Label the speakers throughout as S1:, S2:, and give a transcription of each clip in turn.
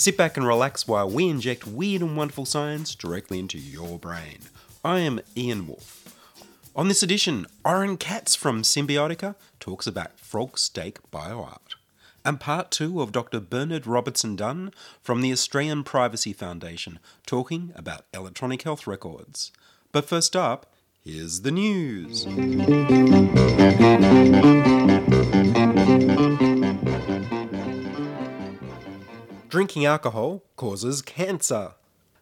S1: Sit back and relax while we inject weird and wonderful science directly into your brain. I am Ian Wolfe. On this edition, Oron Catts from Symbiotica talks about frog steak bioart. And part two of Dr. Bernard Robertson Dunn from the Australian Privacy Foundation talking about electronic health records. But first up, here's the news. Drinking alcohol causes cancer.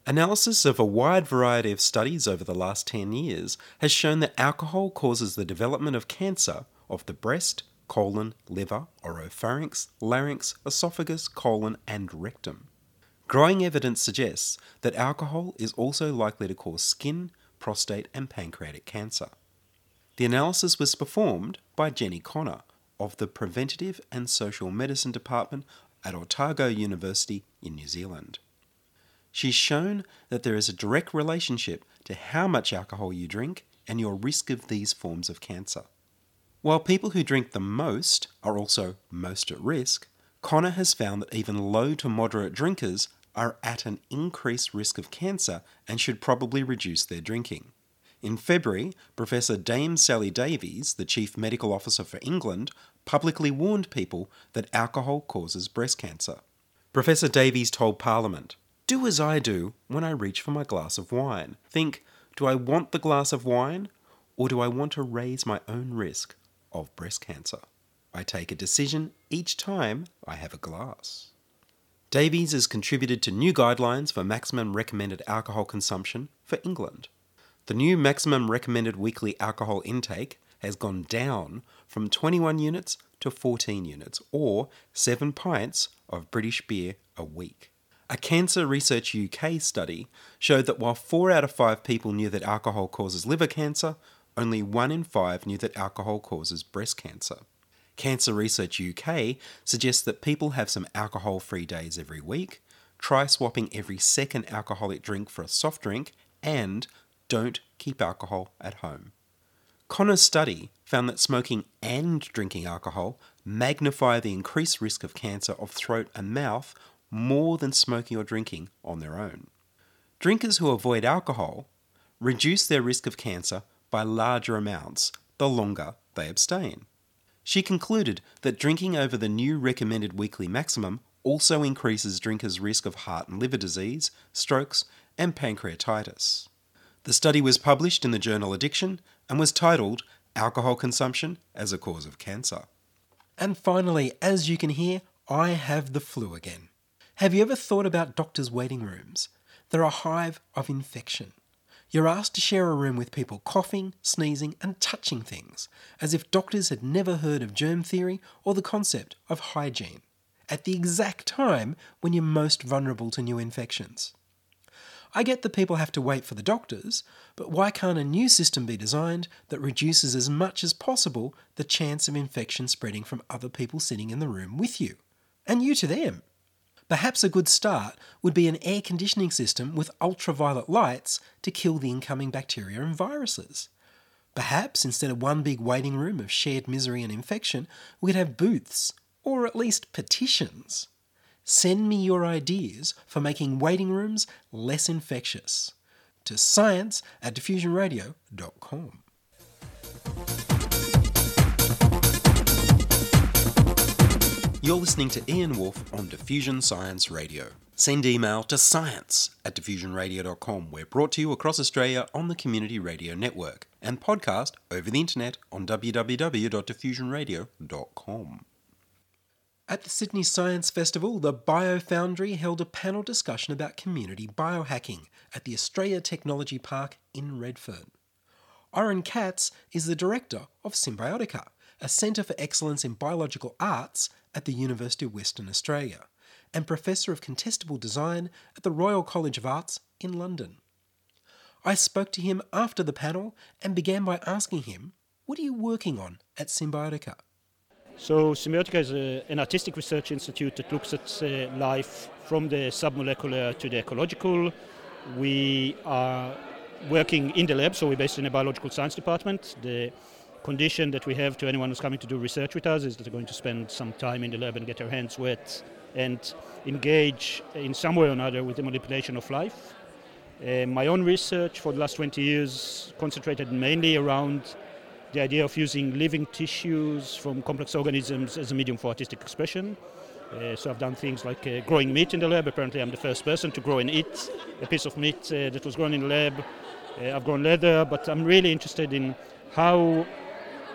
S1: Analysis of a wide variety of studies over the last 10 years has shown that alcohol causes the development of cancer of the breast, colon, liver, oropharynx, larynx, esophagus, colon, and rectum. Growing evidence suggests that alcohol is also likely to cause skin, prostate, and pancreatic cancer. The analysis was performed by Jennie Connor of the Preventative and Social Medicine Department at Otago University in New Zealand. She's shown that there is a direct relationship to how much alcohol you drink and your risk of these forms of cancer. While people who drink the most are also most at risk, Connor has found that even low to moderate drinkers are at an increased risk of cancer and should probably reduce their drinking. In February, Professor Dame Sally Davies, the Chief Medical Officer for England, publicly warned people that alcohol causes breast cancer. Professor Davies told Parliament, Do as I do when I reach for my glass of wine. Think, do I want the glass of wine or do I want to raise my own risk of breast cancer? I take a decision each time I have a glass. Davies has contributed to new guidelines for maximum recommended alcohol consumption for England. The new maximum recommended weekly alcohol intake has gone down from 21 units to 14 units, or 7 pints of British beer a week. A Cancer Research UK study showed that while 4 out of 5 people knew that alcohol causes liver cancer, only 1 in 5 knew that alcohol causes breast cancer. Cancer Research UK suggests that people have some alcohol free days every week, try swapping every second alcoholic drink for a soft drink, and don't keep alcohol at home. Connor's study found that smoking and drinking alcohol magnify the increased risk of cancer of throat and mouth more than smoking or drinking on their own. Drinkers who avoid alcohol reduce their risk of cancer by larger amounts the longer they abstain. She concluded that drinking over the new recommended weekly maximum also increases drinkers' risk of heart and liver disease, strokes, and pancreatitis. The study was published in the journal Addiction and was titled Alcohol Consumption as a Cause of Cancer. And finally, as you can hear, I have the flu again. Have you ever thought about doctors' waiting rooms? They're a hive of infection. You're asked to share a room with people coughing, sneezing, and touching things, as if doctors had never heard of germ theory or the concept of hygiene, at the exact time when you're most vulnerable to new infections. I get that people have to wait for the doctors, but why can't a new system be designed that reduces as much as possible the chance of infection spreading from other people sitting in the room with you, and you to them? Perhaps a good start would be an air conditioning system with ultraviolet lights to kill the incoming bacteria and viruses. Perhaps instead of one big waiting room of shared misery and infection, we could have booths, or at least petitions. Send me your ideas for making waiting rooms less infectious to science at diffusionradio.com. You're listening to Ian Wolfe on Diffusion Science Radio. Send email to science at diffusionradio.com. We're brought to you across Australia on the Community Radio Network and podcast over the internet on www.diffusionradio.com. At the Sydney Science Festival, the BioFoundry held a panel discussion about community biohacking at the Australia Technology Park in Redfern. Oron Catts is the director of Symbiotica, a centre for excellence in biological arts at the University of Western Australia,
S2: and Professor of Contestable Design at the Royal College of Arts in London. I spoke to him after the panel and began by asking him, What are you working on at Symbiotica?
S3: So Symbiotica is a, an artistic research institute that looks at uh, life from the submolecular to the ecological. We are working in the lab, so we're based in a biological science department. The condition that we have to anyone who's coming to do research with us is that they're going to spend some time in the lab and get their hands wet and engage in some way or another with the manipulation of life. Uh, my own research for the last 20 years concentrated mainly around the idea of using living tissues from complex organisms as a medium for artistic expression. Uh, so I've done things like uh, growing meat in the lab. Apparently, I'm the first person to grow and eat a piece of meat uh, that was grown in the lab. Uh, I've grown leather, but I'm really interested in how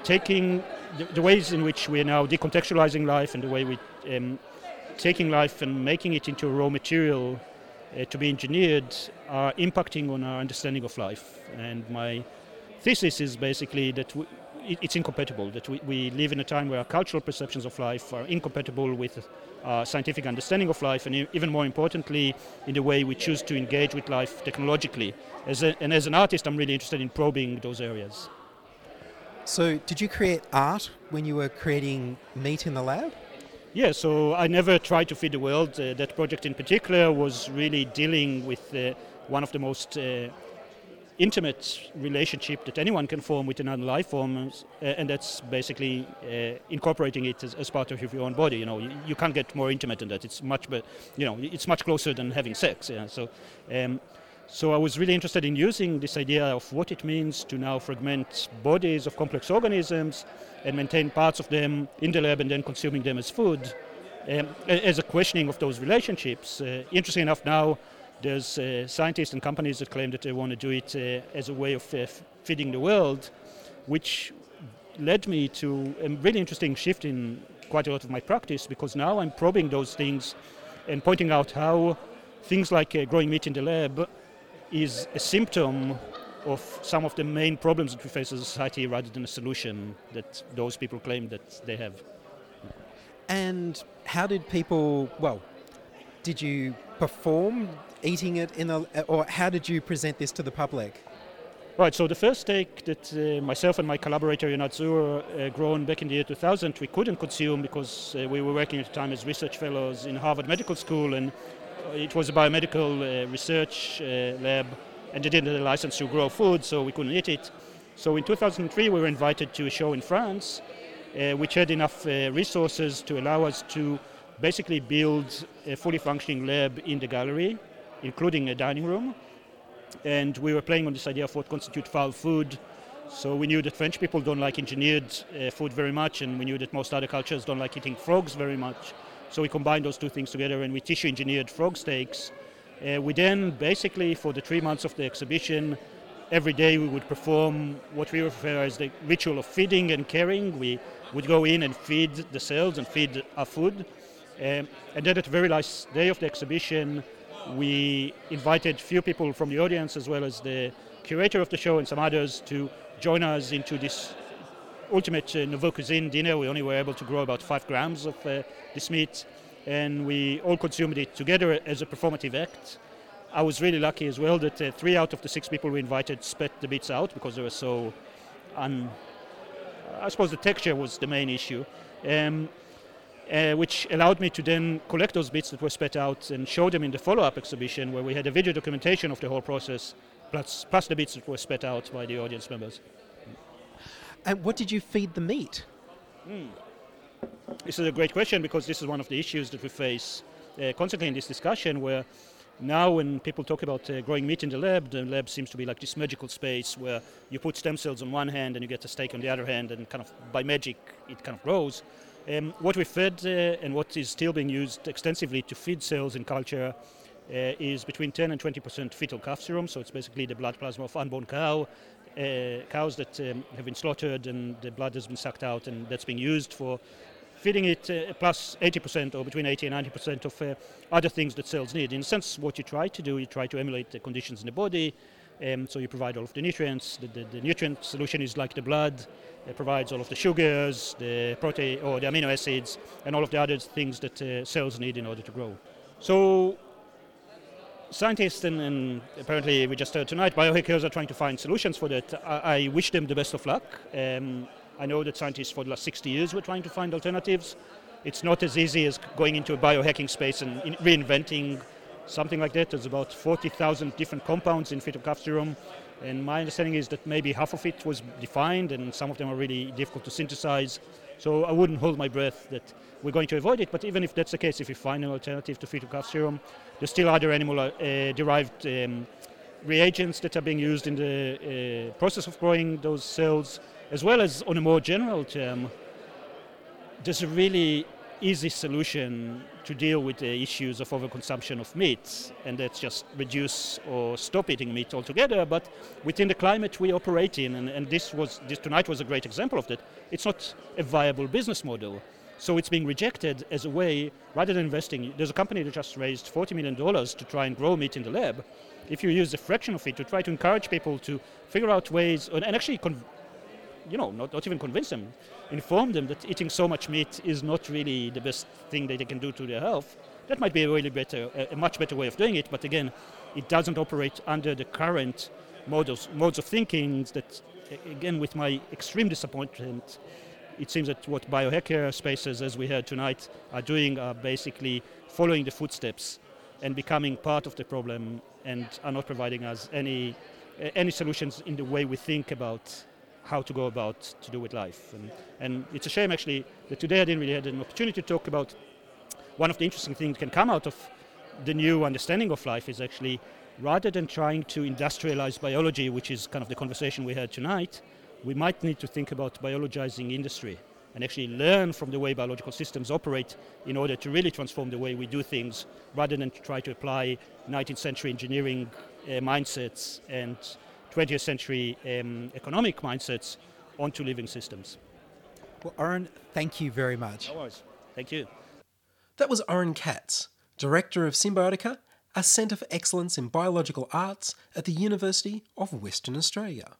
S3: taking the, the, ways in which we are now decontextualizing life and the way we um, taking life and making it into a raw material uh, to be engineered are impacting on our understanding of life. And my thesis is basically that we, it, it's incompatible, that we, we live in a time where our cultural perceptions of life are incompatible with our scientific understanding of life, and even more importantly, in the way we choose to engage with life technologically. As a, and as an artist, I'm really interested in probing those areas.
S4: So, did you create art when you were creating meat in the lab?
S3: Yeah, so I never tried to feed the world. Uh, that project in particular was really dealing with uh, one of the most uh, intimate relationship that anyone can form with another life form, uh, and that's basically uh, incorporating it as, as, part of your own body. You know, you, you, can't get more intimate than that. It's much, but you know, it's much closer than having sex. Yeah? So, um, so I was really interested in using this idea of what it means to now fragment bodies of complex organisms and maintain parts of them in the lab and then consuming them as food. Um, as a questioning of those relationships. Uh, interesting enough, now there's uh, scientists and companies that claim that they want to do it uh, as a way of uh, feeding the world, which led me to a really interesting shift in quite a lot of my practice because now I'm probing those things and pointing out how things like uh, growing meat in the lab is a symptom of some of the main problems that we face as a society rather than a solution that those people claim that they have.
S4: And how did people, well, did you perform eating it in a, or how did you present this to the public?
S3: Right, so the first steak that uh, myself and my collaborator Ionat Zurr uh, grown back in the year 2000, we couldn't consume because uh, we were working at the time as research fellows in Harvard Medical School and it was a biomedical uh, research uh, lab and they didn't have a license to grow food, so we couldn't eat it. So in 2003, we were invited to a show in France, uh, which had enough uh, resources to allow us to basically build a fully functioning lab in the gallery, including a dining room. And we were playing on this idea of what constitutes foul food. So we knew that French people don't like engineered uh, food very much, and we knew that most other cultures don't like eating frogs very much. So we combined those two things together, and we tissue engineered frog steaks uh, we then basically, for the three months of the exhibition, every day we would perform what we refer as the ritual of feeding and caring. We would go in and feed the cells and feed our food. Um, and then at the very last day of the exhibition, we invited few people from the audience as well as the curator of the show and some others to join us into this ultimate uh, nouveau cuisine dinner. We only were able to grow about five grams of uh, this meat and we all consumed it together as a performative act. I was really lucky as well that uh, three out of the six people we invited spat the bits out because they were so un. I suppose the texture was the main issue, um, uh, which allowed me to then collect those bits that were spat out and show them in the follow-up exhibition where we had a video documentation of the whole process, plus, plus the bits that were spat out by the audience members.
S4: And what did you feed the meat?
S3: Mm. This is a great question because this is one of the issues that we face uh, constantly in this discussion where now when people talk about uh, growing meat in the lab, the lab seems to be like this magical space where you put stem cells on one hand and you get a steak on the other hand and kind of by magic it kind of grows. Um, what we fed uh, and what is still being used extensively to feed cells in culture uh, is between 10 and 20 percent fetal calf serum, so it's basically the blood plasma of unborn cow, uh, cows that um, have been slaughtered and the blood has been sucked out and that's being used for feeding it uh, plus 80% or between 80 and 90% of uh, other things that cells need. In a sense, what you try to do, you try to emulate the conditions in the body Um, so you provide all of the nutrients. The, the, the nutrient solution is like the blood. It provides all of the sugars, the protein or the amino acids, and all of the other things that uh, cells need in order to grow. So scientists and, and, apparently we just heard tonight, biohackers are trying to find solutions for that. I, I wish them the best of luck. Um, I know that scientists for the last 60 years were trying to find alternatives. It's not as easy as going into a biohacking space and in- reinventing something like that. There's about 40,000 different compounds in serum. And my understanding is that maybe half of it was defined and some of them are really difficult to synthesize. So I wouldn't hold my breath that we're going to avoid it. But even if that's the case, if we find an alternative to fetal calf serum, there's still other animal uh, derived um, reagents that are being used in the uh, process of growing those cells, as well as on a more general term, there's a really easy solution to deal with the issues of overconsumption of meat, and that's just reduce or stop eating meat altogether. But within the climate we operate in, and, and this was this tonight was a great example of that. It's not a viable business model, so it's being rejected as a way rather than investing. There's a company that just raised 40 million dollars to try and grow meat in the lab. If you use a fraction of it to try to encourage people to figure out ways and actually. Con- you know, not, not even convince them, inform them that eating so much meat is not really the best thing that they can do to their health. That might be a really better, a, much better way of doing it. But again, it doesn't operate under the current modes modes of thinking. That again, with my extreme disappointment, it seems that what biohacker spaces, as we heard tonight, are doing are basically following the footsteps and becoming part of the problem, and are not providing us any any solutions in the way we think about how to go about to do with life. And, and it's a shame actually that today I didn't really have an opportunity to talk about one of the interesting things that can come out of the new understanding of life is actually rather than trying to industrialize biology, which is kind of the conversation we had tonight, we might need to think about biologizing industry and actually learn from the way biological systems operate in order to really transform the way we do things rather than to try to apply 19th century engineering uh, mindsets and 20th century um, economic mindsets onto living systems.
S4: Well, Oron, thank you very much.
S3: No worries. Thank you.
S2: That was Oron Catts, Director of Symbiotica, a Centre for Excellence in Biological Arts at the University of Western Australia.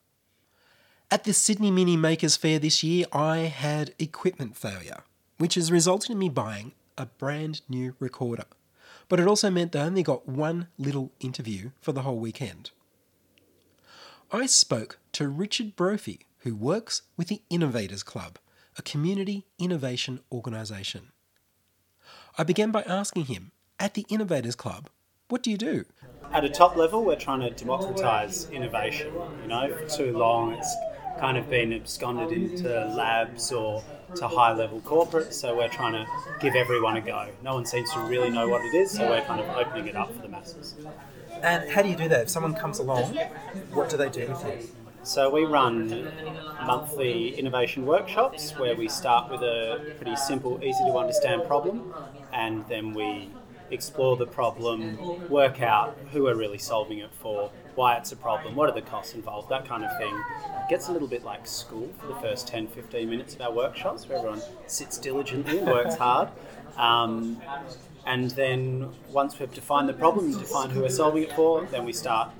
S2: At the Sydney Mini Makers Fair this year, I had equipment failure, which has resulted in me buying a brand new recorder. But it also meant that I only got one little interview for the whole weekend. I spoke to Richard Brophy, who works with the Innovators Club, a community innovation organisation. I began by asking him, at the Innovators Club, what do you do?
S5: At a top level, we're trying to democratise innovation. You know, for too long it's kind of been absconded into labs or to high level corporates, so we're trying to give everyone a go. No one seems to really know what it is, so we're kind of opening it up for the masses.
S4: And how do you do that? If someone comes along, what do they do with you?
S5: So we run monthly innovation workshops where we start with a pretty simple, easy to understand problem, and then we explore the problem, work out who we're really solving it for, why it's a problem, what are the costs involved, that kind of thing. It gets a little bit like school for the first 10 15 minutes of our workshops where everyone sits diligently and works hard. Um, and then once we've defined the problem, defined who we're solving it for, then we start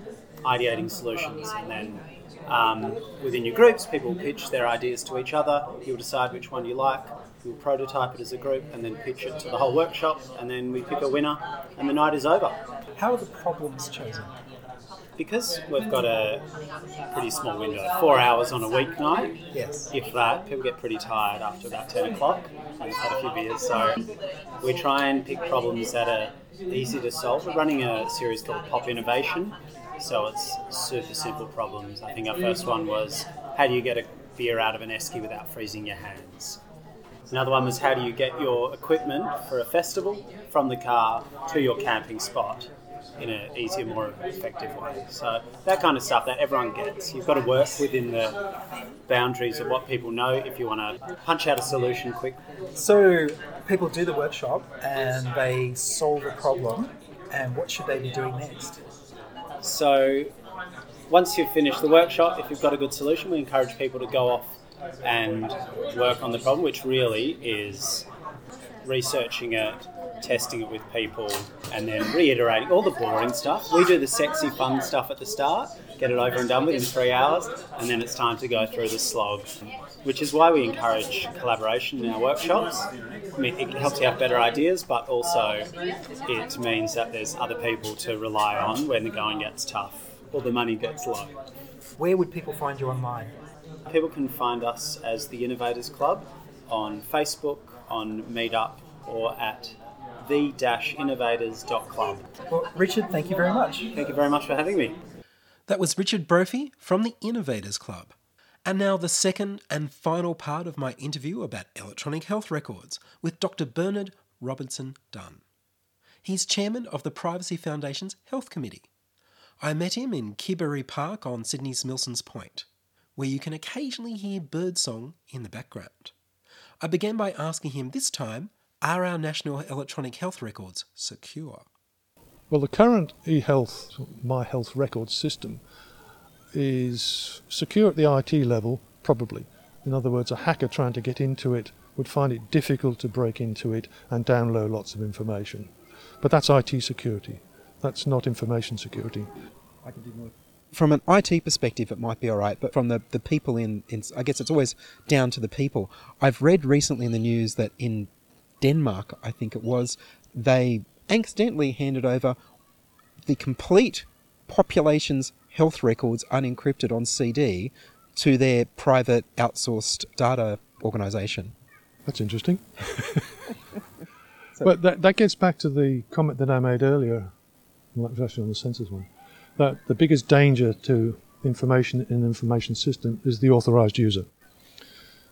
S5: ideating solutions. And then um, within your groups, people pitch their ideas to each other. You'll decide which one you like. You'll prototype it as a group and then pitch it to the whole workshop. And then we pick a winner, and the night is over.
S4: How are the problems chosen?
S5: Because we've got a pretty small window, four hours on a weeknight.
S4: Yes.
S5: If that, people get pretty tired after about 10 o'clock have had a few beers. So we try and pick problems that are easy to solve. We're running a series called Pop Innovation. So it's super simple problems. I think our first one was how do you get a beer out of an esky without freezing your hands? Another one was how do you get your equipment for a festival from the car to your camping spot in an easier, more effective way. So that kind of stuff that everyone gets. You've got to work within the boundaries of what people know if you want to punch out a solution quick.
S4: So people do the workshop and they solve a problem, and what should they be doing next?
S5: So once you've finished the workshop, if you've got a good solution, we encourage people to go off and work on the problem, which really is researching it, testing it with people, and then reiterating all the boring stuff. We do the sexy, fun stuff at the start, get it over and done with in three hours, and then it's time to go through the slog, which is why we encourage collaboration in our workshops. I mean, it helps you have better ideas, but also it means that there's other people to rely on when the going gets tough or the money gets low.
S4: Where would people find you online?
S5: People can find us as the Innovators Club on Facebook, on Meetup, or at the-innovators.club.
S4: Well, Richard, thank you very much.
S5: Thank you very much for having me.
S2: That was Richard Brophy from the Innovators Club. And now the second and final part of my interview about electronic health records with Dr. Bernard Robertson Dunn. He's chairman of the Privacy Foundation's Health Committee. I met him in Kibbury Park on Sydney's Milsons Point, where you can occasionally hear birdsong in the background. I began by asking him this time are our national electronic health records secure?
S6: Well, the current eHealth, My Health Records system, is secure at the IT level, probably. In other words, a hacker trying to get into it would find it difficult to break into it and download lots of information. But that's IT security. That's not information security.
S4: From an IT perspective, it might be all right, but from the, the people in, in, I guess it's always down to the people. I've read recently in the news that in Denmark, I think it was, they accidentally handed over the complete population's health records unencrypted on CD to their private outsourced data organization.
S6: That's interesting. but that, that gets back to the comment that I made earlier, well, that was actually on the census one, that the biggest danger to information in an information system is the authorized user.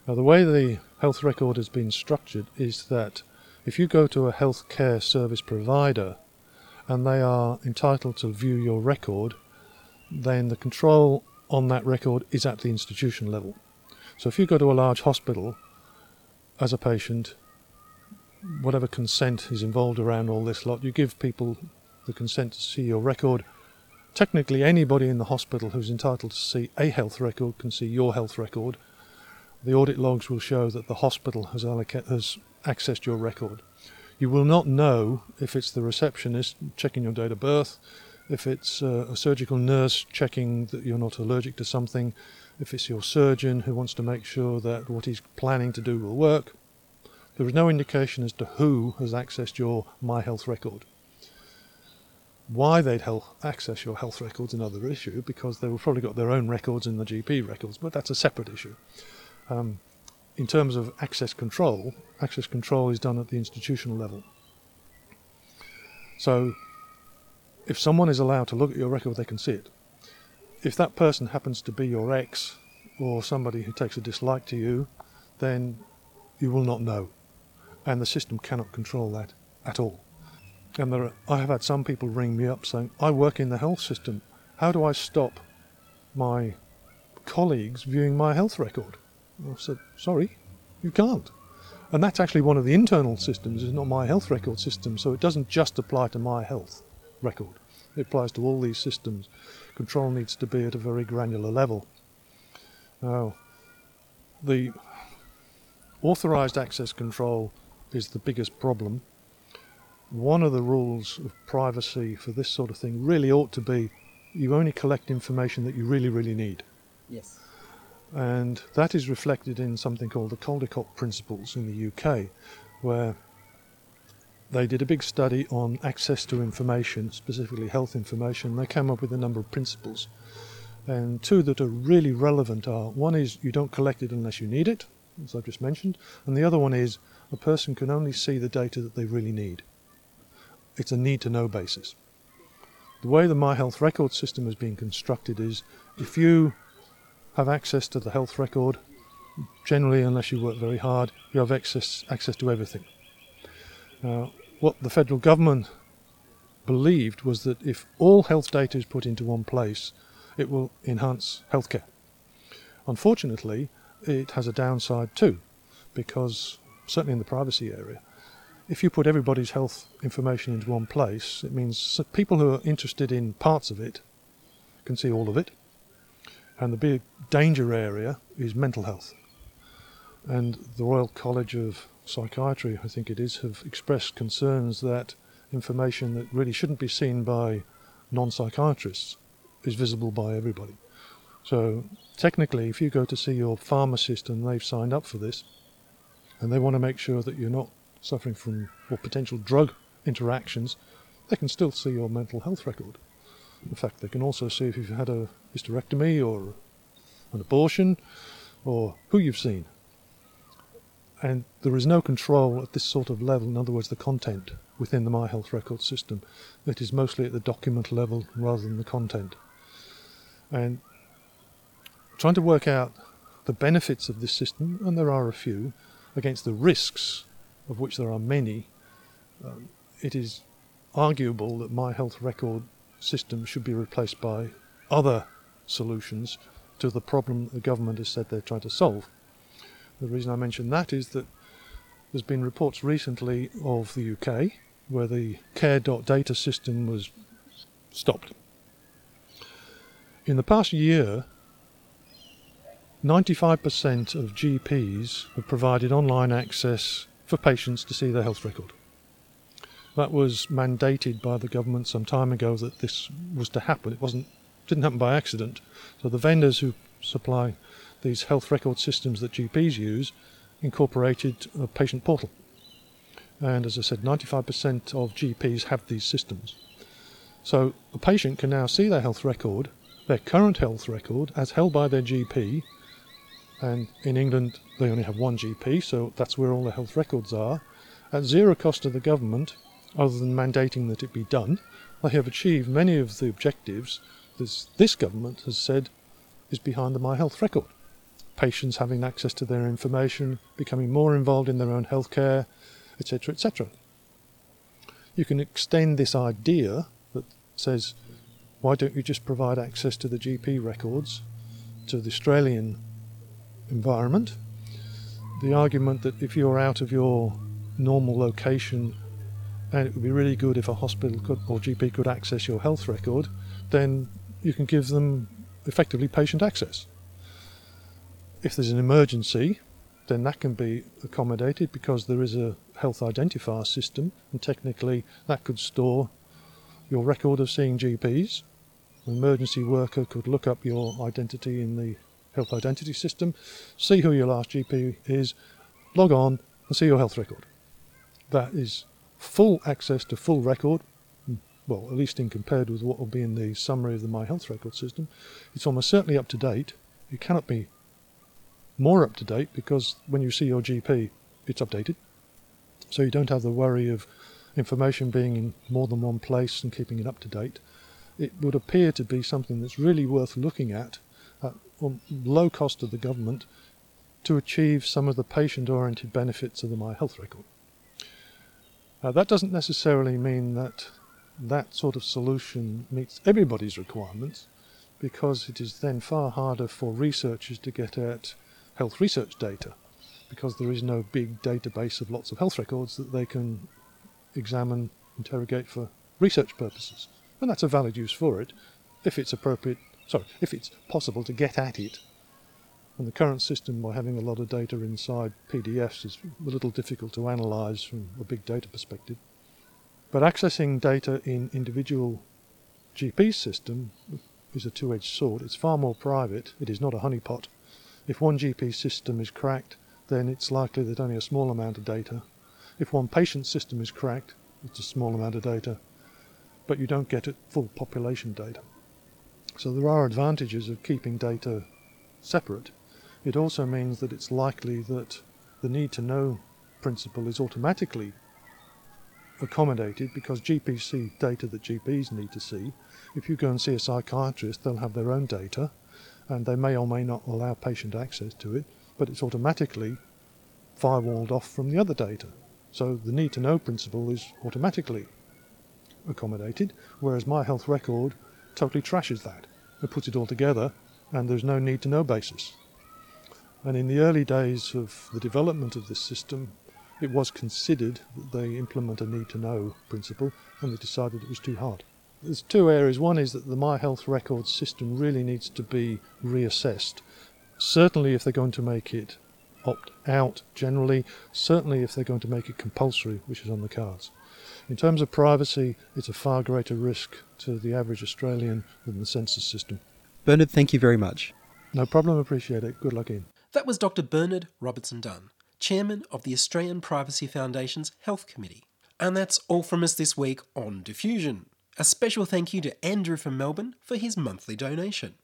S6: Now, the way the health record has been structured is that if you go to a healthcare service provider and they are entitled to view your record, then the control on that record is at the institution level. So if you go to a large hospital as a patient, whatever consent is involved around all this lot, you give people the consent to see your record. Technically, anybody in the hospital who's entitled to see a health record can see your health record. The audit logs will show that the hospital has, alloca- has accessed your record. You will not know if it's the receptionist checking your date of birth, if it's uh, a surgical nurse checking that you're not allergic to something, if it's your surgeon who wants to make sure that what he's planning to do will work. There is no indication as to who has accessed your My Health record. Why they'd health, access your health records another issue because they've probably got their own records in the GP records, but that's a separate issue. Um, in terms of access control, access control is done at the institutional level. So if someone is allowed to look at your record, they can see it. If that person happens to be your ex or somebody who takes a dislike to you, then you will not know. And the system cannot control that at all. And are, I have had some people ring me up saying, I work in the health system. How do I stop my colleagues viewing my health record? I said, sorry, you can't. And that's actually one of the internal systems, it's not my health record system, so it doesn't just apply to my health record. It applies to all these systems. Control needs to be at a very granular level. Now, the authorized access control is the biggest problem. One of the rules of privacy for this sort of thing really ought to be you only collect information that you really, really need.
S4: Yes.
S6: And that is reflected in something called the Caldicott Principles in the UK, where they did a big study on access to information, specifically health information. They came up with a number of principles. And two that are really relevant are one is you don't collect it unless you need it, as I've just mentioned, and the other one is a person can only see the data that they really need. It's a need to know basis. The way the My Health record system has been constructed is if you have access to the health record, generally, unless you work very hard, you have access, access to everything. Now, what the federal government believed was that if all health data is put into one place, it will enhance healthcare. Unfortunately, it has a downside too, because certainly in the privacy area, if you put everybody's health information into one place, it means people who are interested in parts of it can see all of it. And the big danger area is mental health. and the Royal College of Psychiatry, I think it is, have expressed concerns that information that really shouldn't be seen by non psychiatrists is visible by everybody. So, technically, if you go to see your pharmacist and they've signed up for this, and they want to make sure that you're not suffering from or potential drug interactions, they can still see your mental health record. In fact, they can also see if you've had a hysterectomy or an abortion or who you've seen. And there is no control at this sort of level, in other words, the content within the My Health Record system. It is mostly at the document level rather than the content. And trying to work out the benefits of this system, and there are a few, against the risks, of which there are many, um, it is arguable that My Health Record system should be replaced by other solutions to the problem the government has said they're trying to solve. The reason I mention that is that there's been reports recently of the UK where the care.data system was stopped. In the past year, 95% of GPs have provided online access for patients to see their health record. That was mandated by the government some time ago that this was to happen. It wasn't didn't happen by accident. So the vendors who supply these health record systems that GPs use incorporated a patient portal. And as I said, 95% of GPs have these systems. So a patient can now see their health record, their current health record, as held by their GP. And in England, they only have one GP, so that's where all the health records are. At zero cost to the government, other than mandating that it be done, they have achieved many of the objectives this, this government has said is behind the My Health record. Patients having access to their information, becoming more involved in their own healthcare, etc., etc. You can extend this idea that says, why don't you just provide access to the GP records to the Australian environment? The argument that if you're out of your normal location and it would be really good if a hospital could, or GP could access your health record, then you can give them effectively patient access. If there's an emergency, then that can be accommodated because there is a health identifier system, and technically that could store your record of seeing GPs. An emergency worker could look up your identity in the health identity system, see who your last GP is, log on, and see your health record. That is full access to full record hmm. well, at least in compared with what will be in the summary of the My Health Record system, it's almost certainly up to date. It cannot be more up to date because when you see your GP, it's updated. So you don't have the worry of information being in more than one place and keeping it up to date. It would appear to be something that's really worth looking at at low cost to the government to achieve some of the patient oriented benefits of the My Health Record. Uh, that doesn't necessarily mean that that sort of solution meets everybody's requirements because it is then far harder for researchers to get at health research data because there is no big database of lots of health records that they can examine, interrogate for research purposes. And that's a valid use for it if it's appropriate, sorry, if it's possible to get at it. And the current system, by having a lot of data inside PDFs, is a little difficult to analyze from a big data perspective. But accessing data in individual GP system is a two-edged sword. It's far more private. It is not a honeypot. If one GP system is cracked, then it's likely that only a small amount of data. If one patient system is cracked, it's a small amount of data, but you don't get full population data. So there are advantages of keeping data separate. It also means that it's likely that the need to know principle is automatically accommodated because GPs see data that GPs need to see. If you go and see a psychiatrist, they'll have their own data and they may or may not allow patient access to it, but it's automatically firewalled off from the other data. So the need to know principle is automatically accommodated, whereas my health record totally trashes that. It puts it all together and there's no need to know basis. And in the early days of the development of this system, it was considered that they implement a need to know principle and they decided it was too hard. There's two areas. One is that the My Health Records system really needs to be reassessed. Certainly, if they're going to make it opt out generally, certainly if they're going to make it compulsory, which is on the cards. In terms of privacy, it's a far greater risk to the average Australian than the census system.
S4: Bernard, thank you very much.
S6: No problem, appreciate it. Good luck in.
S2: That was Dr. Bernard Robertson Dunn, Chairman of the Australian Privacy Foundation's Health Committee. And that's all from us this week on Diffusion. A special thank you to Andrew from Melbourne for his monthly donation.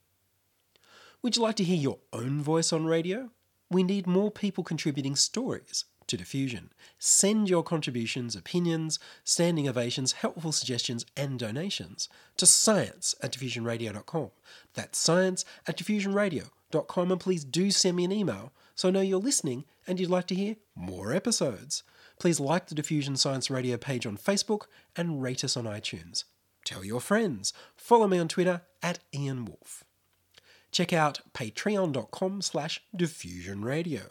S2: Would you like to hear your own voice on radio? We need more people contributing stories to Diffusion. Send your contributions, opinions, standing ovations, helpful suggestions, and donations to science at diffusionradio.com. That's science at diffusionradio.com, and please do send me an email so I know you're listening and you'd like to hear more episodes. Please like the Diffusion Science Radio page on Facebook and rate us on iTunes. Tell your friends. Follow me on Twitter at Ian Wolfe. Check out patreon.com slash diffusionradio.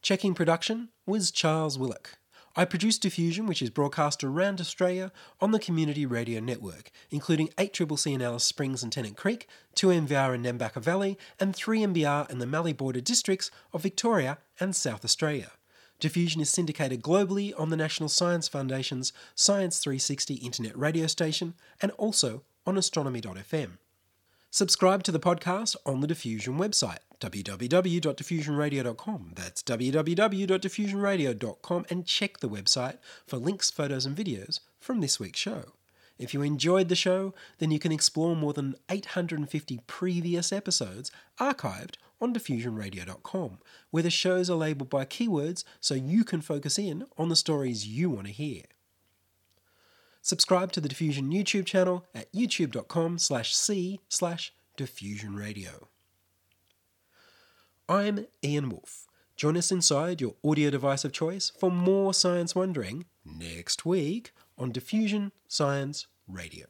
S2: Checking production was Charles Willock. I produce Diffusion, which is broadcast around Australia on the Community Radio Network, including 8CCC in Alice Springs and Tennant Creek, 2MVR in Nambucca Valley, and 3MBR in the Mallee border districts of Victoria and South Australia. Diffusion is syndicated globally on the National Science Foundation's Science 360 internet radio station and also on astronomy.fm. Subscribe to the podcast on the Diffusion website, www.diffusionradio.com. That's www.diffusionradio.com, and check the website for links, photos, and videos from this week's show. If you enjoyed the show, then you can explore more than 850 previous episodes archived on diffusionradio.com, where the shows are labelled by keywords so you can focus in on the stories you want to hear. Subscribe to the Diffusion YouTube channel at youtube.com slash c slash diffusionradio. I'm Ian Wolfe. Join us inside your audio device of choice for more science wondering next week on Diffusion Science Radio.